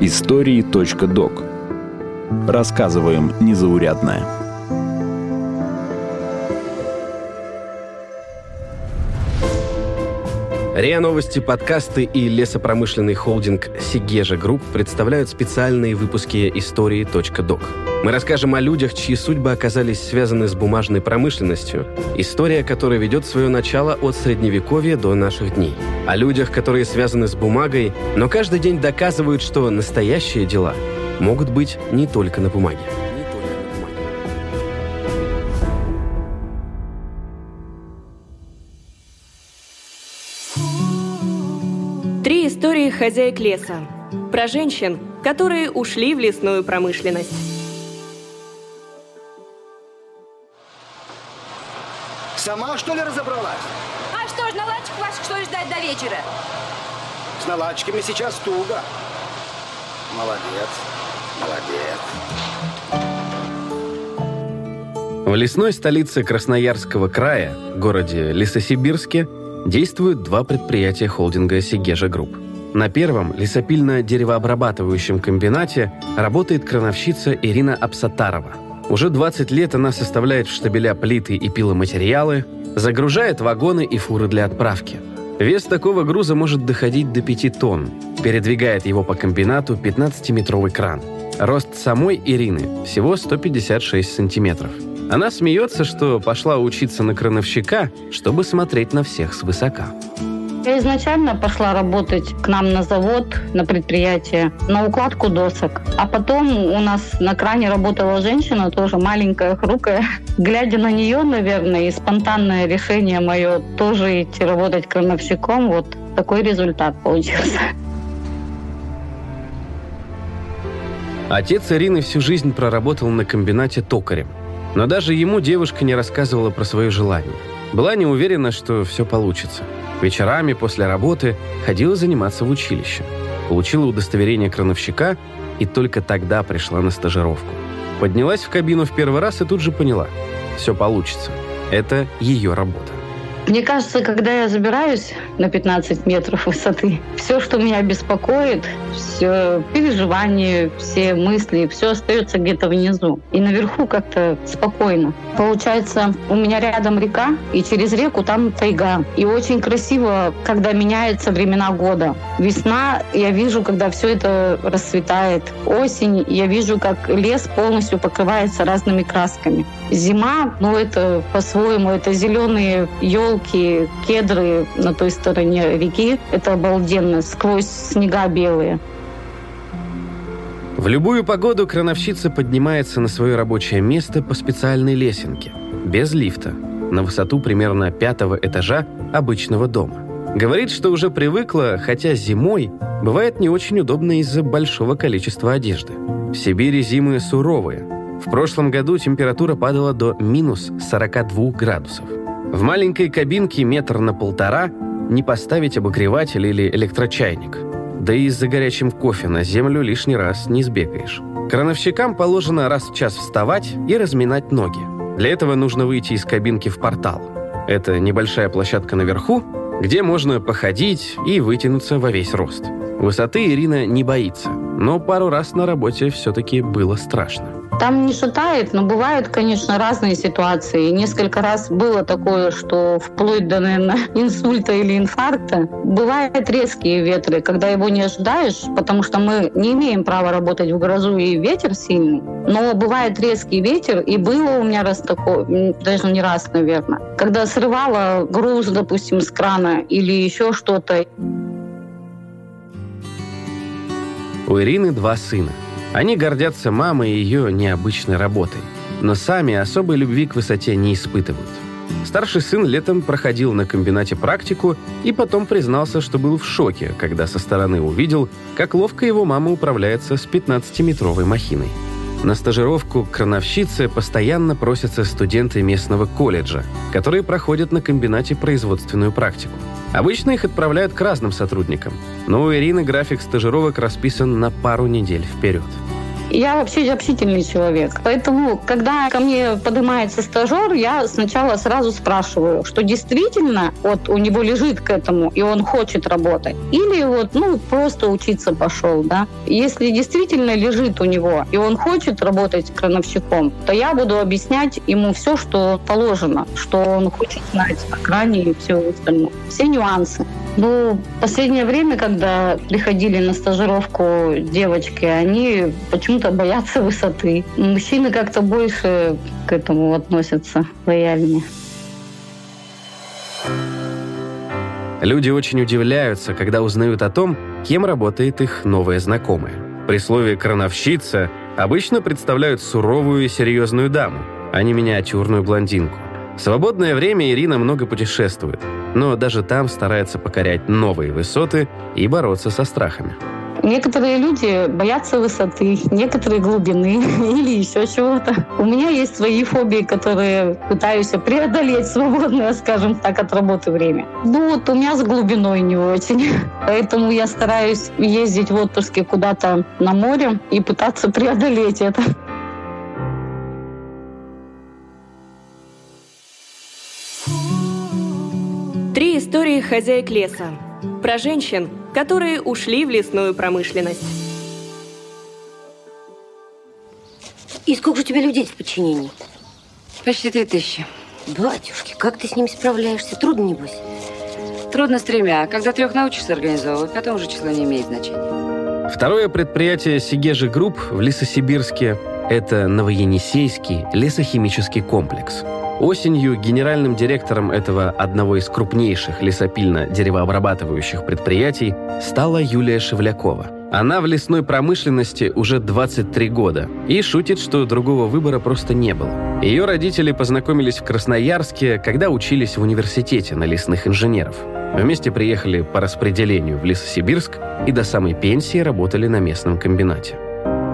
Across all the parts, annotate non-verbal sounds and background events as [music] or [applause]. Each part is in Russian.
Истории.док Рассказываем незаурядное. РИА Новости, подкасты и лесопромышленный холдинг «Segezha Group» представляют специальные выпуски истории.док. Мы расскажем о людях, чьи судьбы оказались связаны с бумажной промышленностью, история которой ведет свое начало от Средневековья до наших дней. О людях, которые связаны с бумагой, но каждый день доказывают, что настоящие дела могут быть не только на бумаге. Истории хозяек леса. Про женщин, которые ушли в лесную промышленность. Сама, что ли, разобралась? А что ж, наладчик ваших, что ли, ждать до вечера? С наладчиками сейчас туго. Молодец, молодец. В лесной столице Красноярского края, городе Лесосибирске, действуют два предприятия холдинга «Segezha Group». На первом лесопильно-деревообрабатывающем комбинате работает крановщица Ирина Апсатарова. Уже 20 лет она составляет в штабеля плиты и пиломатериалы, загружает вагоны и фуры для отправки. Вес такого груза может доходить до 5 тонн. Передвигает его по комбинату 15-метровый кран. Рост самой Ирины всего 156 сантиметров. Она смеется, что пошла учиться на крановщика, чтобы смотреть на всех свысока. Я изначально пошла работать к нам на завод, на предприятие, на укладку досок. А потом у нас на кране работала женщина, тоже маленькая, хрупкая. [laughs] Глядя на нее, наверное, и спонтанное решение мое тоже идти работать крановщиком, вот такой результат получился. [laughs] Отец Ирины всю жизнь проработал на комбинате токарем. Но даже ему девушка не рассказывала про свое желание. Была не уверена, что все получится. Вечерами после работы ходила заниматься в училище. Получила удостоверение крановщика и только тогда пришла на стажировку. Поднялась в кабину в первый раз и тут же поняла – все получится. Это ее работа. Мне кажется, когда я забираюсь на 15 метров высоты, все, что меня беспокоит, все переживания, все мысли, все остается где-то внизу. И наверху как-то спокойно. Получается, у меня рядом река, и через реку там тайга. И очень красиво, когда меняются времена года. Весна, я вижу, когда все это расцветает. Осень, я вижу, как лес полностью покрывается разными красками. Зима, ну это по-своему, это зеленые елки, кедры на той стороне реки. Это обалденно, сквозь снега белые. В любую погоду крановщица поднимается на свое рабочее место по специальной лесенке, без лифта, на высоту примерно пятого этажа обычного дома. Говорит, что уже привыкла, хотя зимой бывает не очень удобно из-за большого количества одежды. В Сибири зимы суровые. В прошлом году температура падала до минус 42 градусов. В маленькой кабинке метр на полтора не поставить обогреватель или электрочайник. Да и за горячим кофе на землю лишний раз не сбегаешь. Крановщикам положено раз в час вставать и разминать ноги. Для этого нужно выйти из кабинки в портал. Это небольшая площадка наверху, где можно походить и вытянуться во весь рост. Высоты Ирина не боится, но пару раз на работе все-таки было страшно. Там не шатает, но бывают, конечно, разные ситуации. Несколько раз было такое, что вплоть до, наверное, [laughs] инсульта или инфаркта. Бывают резкие ветры, когда его не ожидаешь, потому что мы не имеем права работать в грозу и ветер сильный. Но бывает резкий ветер, и было у меня раз такое, даже не раз, наверное, когда срывала груз, допустим, с крана или еще что-то. У Ирины два сына. Они гордятся мамой и ее необычной работой, но сами особой любви к высоте не испытывают. Старший сын летом проходил на комбинате практику и потом признался, что был в шоке, когда со стороны увидел, как ловко его мама управляется с 15-метровой махиной. На стажировку к крановщице постоянно просятся студенты местного колледжа, которые проходят на комбинате производственную практику. Обычно их отправляют к разным сотрудникам, но у Ирины график стажировок расписан на пару недель вперед. Я вообще общительный человек. Поэтому, когда ко мне поднимается стажер, я сначала сразу спрашиваю, что действительно вот у него лежит к этому, и он хочет работать. Или вот, ну, просто учиться пошел, да. Если действительно лежит у него, и он хочет работать крановщиком, то я буду объяснять ему все, что положено, что он хочет знать о кране и все остальное. Все нюансы. Ну, последнее время, когда приходили на стажировку девочки, они почему-то боятся высоты. Мужчины как-то больше к этому относятся лояльнее. Люди очень удивляются, когда узнают о том, кем работает их новая знакомая. При слове «крановщица» обычно представляют суровую и серьезную даму, а не миниатюрную блондинку. В свободное время Ирина много путешествует, но даже там старается покорять новые высоты и бороться со страхами. Некоторые люди боятся высоты, некоторые глубины [laughs] или еще чего-то. У меня есть свои фобии, которые пытаюсь преодолеть свободное, [laughs] скажем так, от работы время. Ну вот у меня с глубиной не очень. [laughs] Поэтому я стараюсь ездить в отпуске куда-то на море и пытаться преодолеть это. Истории хозяек леса. Про женщин, которые ушли в лесную промышленность. И сколько же у тебя людей в подчинении? Почти три тысячи. Батюшки, как ты с ними справляешься? Трудно, небось? Трудно с тремя. А когда трех научишься организовывать, потом уже число не имеет значения. Второе предприятие Segezha Group в Лесосибирске – это Новоенисейский лесохимический комплекс – Осенью генеральным директором этого одного из крупнейших лесопильно-деревообрабатывающих предприятий стала Юлия Шевлякова. Она в лесной промышленности уже 23 года и шутит, что другого выбора просто не было. Ее родители познакомились в Красноярске, когда учились в университете на лесных инженеров. Вместе приехали по распределению в Лесосибирск и до самой пенсии работали на местном комбинате.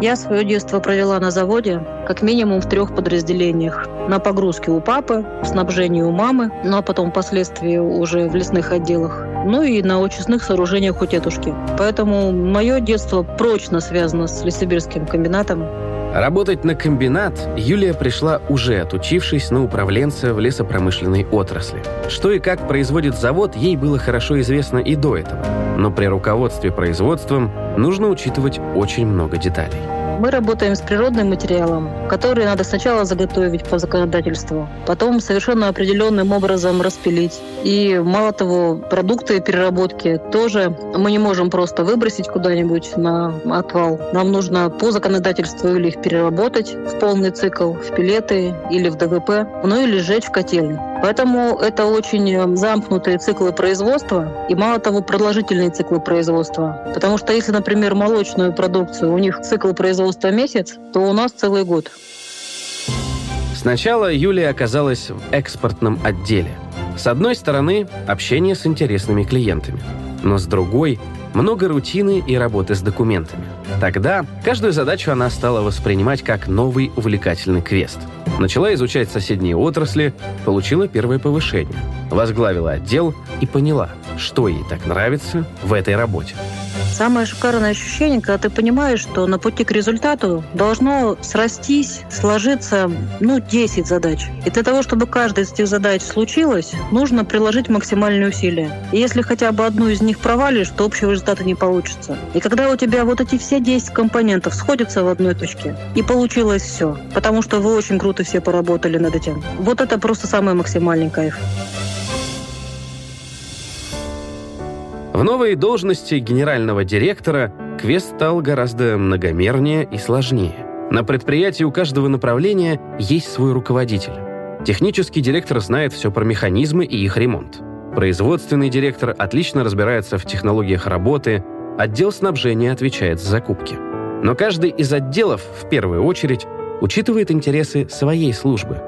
Я свое детство провела на заводе, как минимум в трех подразделениях. На погрузке у папы, в снабжении у мамы, ну а потом впоследствии уже в лесных отделах. Ну и на очистных сооружениях у тетушки. Поэтому мое детство прочно связано с Лесибирским комбинатом. Работать на комбинат Юлия пришла уже отучившись на управленца в лесопромышленной отрасли. Что и как производит завод, ей было хорошо известно и до этого. Но при руководстве производством нужно учитывать очень много деталей. Мы работаем с природным материалом, который надо сначала заготовить по законодательству, потом совершенно определенным образом распилить. И мало того, продукты переработки тоже мы не можем просто выбросить куда-нибудь на отвал. Нам нужно по законодательству или их переработать в полный цикл, в пилеты или в ДВП, ну или сжечь в котельной. Поэтому это очень замкнутые циклы производства и, мало того, продолжительные циклы производства. Потому что если, например, молочную продукцию, у них цикл производства месяц, то у нас целый год. Сначала Юлия оказалась в экспортном отделе. С одной стороны, общение с интересными клиентами, но с другой много рутины и работы с документами. Тогда каждую задачу она стала воспринимать как новый увлекательный квест. Начала изучать соседние отрасли, получила первое повышение, возглавила отдел и поняла, что ей так нравится в этой работе. Самое шикарное ощущение, когда ты понимаешь, что на пути к результату должно срастись, сложиться, ну, 10 задач. И для того, чтобы каждая из этих задач случилась, нужно приложить максимальные усилия. И если хотя бы одну из них провалишь, то общего результата не получится. И когда у тебя вот эти все 10 компонентов сходятся в одной точке, и получилось все, потому что вы очень круто все поработали над этим. Вот это просто самый максимальный кайф. В новой должности генерального директора квест стал гораздо многомернее и сложнее. На предприятии у каждого направления есть свой руководитель. Технический директор знает все про механизмы и их ремонт. Производственный директор отлично разбирается в технологиях работы, отдел снабжения отвечает за закупки. Но каждый из отделов, в первую очередь, учитывает интересы своей службы.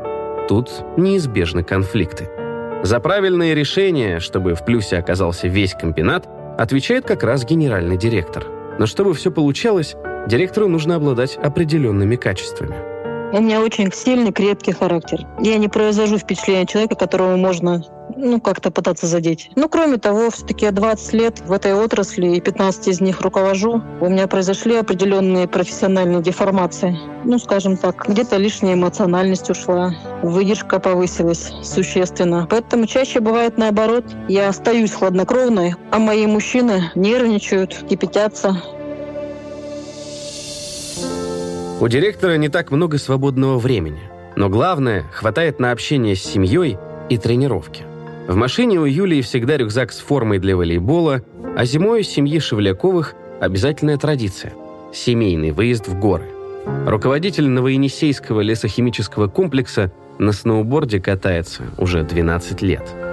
Тут неизбежны конфликты. За правильные решения, чтобы в плюсе оказался весь комбинат, отвечает как раз генеральный директор. Но чтобы все получалось, директору нужно обладать определенными качествами. У меня очень сильный, крепкий характер. Я не произвожу впечатление человека, которого можно ну, как-то пытаться задеть. Ну, кроме того, все-таки я 20 лет в этой отрасли, и 15 из них руковожу. У меня произошли определенные профессиональные деформации. Ну, скажем так, где-то лишняя эмоциональность ушла, выдержка повысилась существенно. Поэтому чаще бывает наоборот. Я остаюсь хладнокровной, а мои мужчины нервничают, кипятятся, У директора не так много свободного времени. Но главное, хватает на общение с семьей и тренировки. В машине у Юлии всегда рюкзак с формой для волейбола, а зимой у семьи Шевляковых обязательная традиция – семейный выезд в горы. Руководитель Новоенисейского лесохимического комплекса на сноуборде катается уже 12 лет –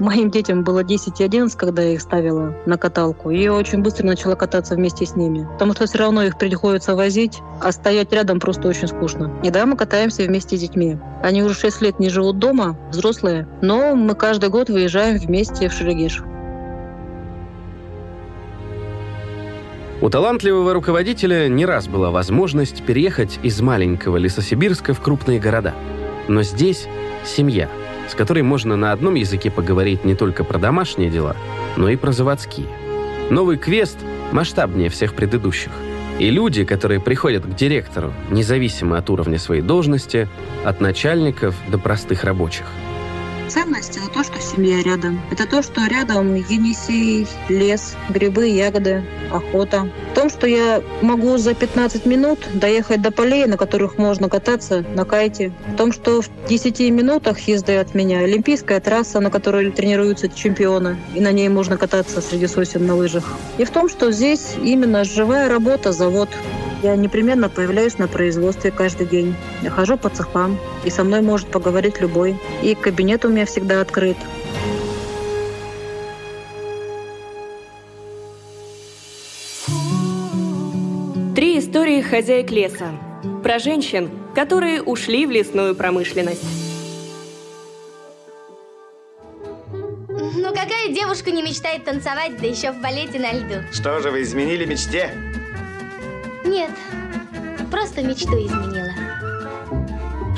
Моим детям было 10 и 11, когда я их ставила на каталку. И я очень быстро начала кататься вместе с ними. Потому что все равно их приходится возить, а стоять рядом просто очень скучно. И да, мы катаемся вместе с детьми. Они уже 6 лет не живут дома, взрослые, но мы каждый год выезжаем вместе в Шерегеш. У талантливого руководителя не раз была возможность переехать из маленького Лесосибирска в крупные города. Но здесь семья – с которой можно на одном языке поговорить не только про домашние дела, но и про заводские. Новый квест масштабнее всех предыдущих. И люди, которые приходят к директору, независимо от уровня своей должности, от начальников до простых рабочих – Ценность – это то, что семья рядом. Это то, что рядом Енисей, лес, грибы, ягоды, охота. В том, что я могу за 15 минут доехать до полей, на которых можно кататься на кайте. В том, что в 10 минутах езды от меня олимпийская трасса, на которой тренируются чемпионы, и на ней можно кататься среди сосен на лыжах. И в том, что здесь именно живая работа, завод. Я непременно появляюсь на производстве каждый день. Я хожу по цехам, и со мной может поговорить любой. И кабинет у меня всегда открыт. Три истории хозяек леса. Про женщин, которые ушли в лесную промышленность. Ну какая девушка не мечтает танцевать, да еще в балете на льду? Что же, вы изменили мечте? Нет, просто мечту изменила.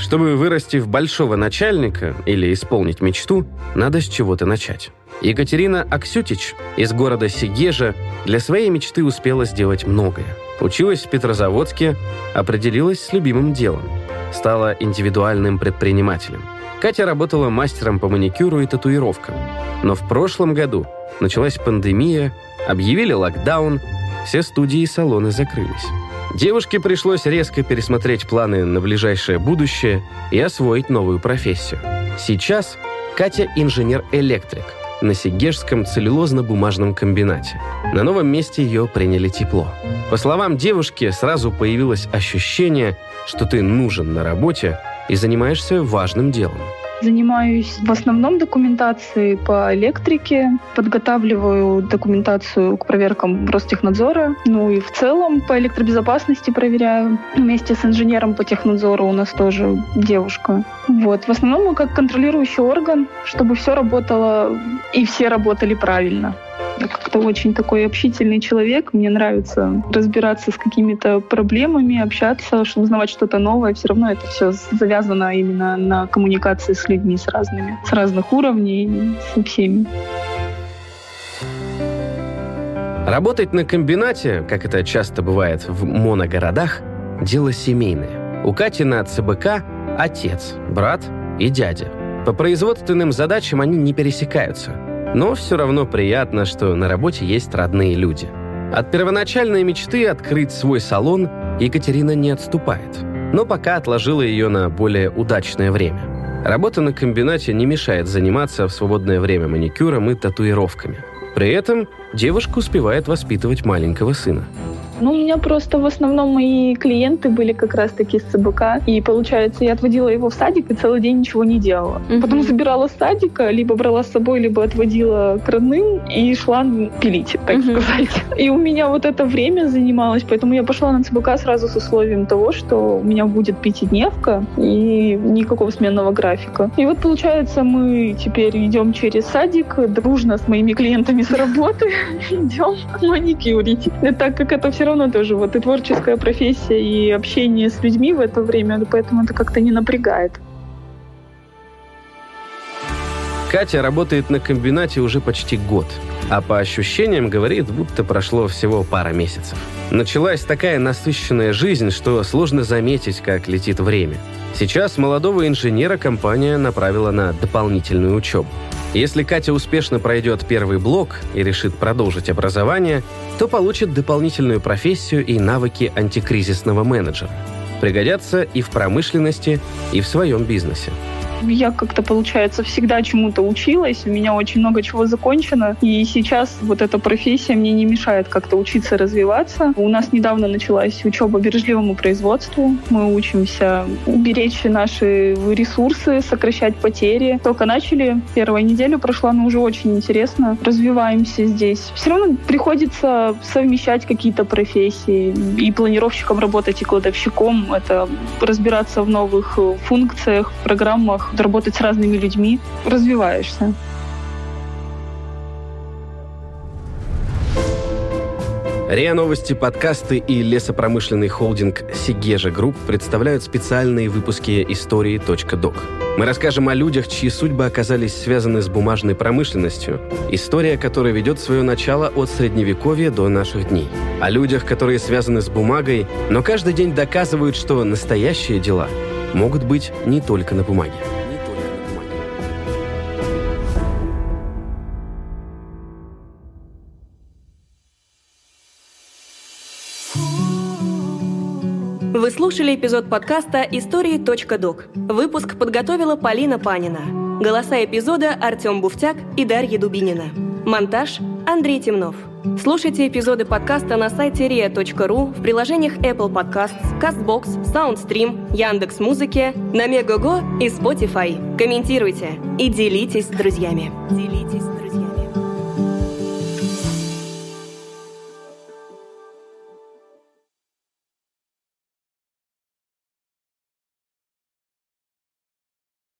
Чтобы вырасти в большого начальника или исполнить мечту, надо с чего-то начать. Екатерина Аксютич из города Сигежа для своей мечты успела сделать многое. Училась в Петрозаводске, определилась с любимым делом. Стала индивидуальным предпринимателем. Катя работала мастером по маникюру и татуировкам. Но в прошлом году началась пандемия, объявили локдаун, все студии и салоны закрылись. Девушке пришлось резко пересмотреть планы на ближайшее будущее и освоить новую профессию. Сейчас Катя инженер-электрик на Сигежском целлюлозно-бумажном комбинате. На новом месте ее приняли тепло. По словам девушки, сразу появилось ощущение, что ты нужен на работе и занимаешься важным делом – Занимаюсь в основном документацией по электрике, подготавливаю документацию к проверкам Ростехнадзора, ну и в целом по электробезопасности проверяю. Вместе с инженером по технадзору у нас тоже девушка. Вот. В основном мы как контролирующий орган, чтобы все работало и все работали правильно. Я как-то очень такой общительный человек. Мне нравится разбираться с какими-то проблемами, общаться, чтобы узнавать что-то новое. Все равно это все завязано именно на коммуникации с людьми, с разными, с разных уровней, со всеми. Работать на комбинате, как это часто бывает в моногородах, дело семейное. У Кати на ЦБК отец, брат и дядя. По производственным задачам они не пересекаются – но все равно приятно, что на работе есть родные люди. От первоначальной мечты открыть свой салон Екатерина не отступает, но пока отложила ее на более удачное время. Работа на комбинате не мешает заниматься в свободное время маникюром и татуировками. При этом девушка успевает воспитывать маленького сына. Ну, у меня просто в основном мои клиенты были как раз-таки с ЦБК. И, получается, я отводила его в садик и целый день ничего не делала. Угу. Потом забирала с садика, либо брала с собой, либо отводила к родным и шла пилить, так угу. сказать. И у меня вот это время занималось, поэтому я пошла на ЦБК сразу с условием того, что у меня будет пятидневка и никакого сменного графика. И вот, получается, мы теперь идем через садик, дружно с моими клиентами с работы [laughs] идем маникюрить. И так как это все равно равно тоже вот и творческая профессия, и общение с людьми в это время, поэтому это как-то не напрягает. Катя работает на комбинате уже почти год, а по ощущениям говорит, будто прошло всего пара месяцев. Началась такая насыщенная жизнь, что сложно заметить, как летит время. Сейчас молодого инженера компания направила на дополнительную учебу. Если Катя успешно пройдет первый блок и решит продолжить образование, то получит дополнительную профессию и навыки антикризисного менеджера. Пригодятся и в промышленности, и в своем бизнесе я как-то, получается, всегда чему-то училась, у меня очень много чего закончено, и сейчас вот эта профессия мне не мешает как-то учиться развиваться. У нас недавно началась учеба бережливому производству. Мы учимся уберечь наши ресурсы, сокращать потери. Только начали, первая неделя прошла, но уже очень интересно. Развиваемся здесь. Все равно приходится совмещать какие-то профессии. И планировщиком работать, и кладовщиком. Это разбираться в новых функциях, программах, работать с разными людьми, развиваешься. РИА Новости, подкасты и лесопромышленный холдинг Segezha Group представляют специальные выпуски истории .док. Мы расскажем о людях, чьи судьбы оказались связаны с бумажной промышленностью, история которой ведет свое начало от Средневековья до наших дней. О людях, которые связаны с бумагой, но каждый день доказывают, что настоящие дела могут быть не только на бумаге. Слушали эпизод подкаста «Истории.док». Выпуск подготовила Полина Панина. Голоса эпизода Артем Буфтяк и Дарья Дубинина. Монтаж Андрей Темнов. Слушайте эпизоды подкаста на сайте ria.ru в приложениях Apple Podcasts, CastBox, SoundStream, Яндекс.Музыки, на Мегаго и Spotify. Комментируйте и делитесь с друзьями. Делитесь с друзьями.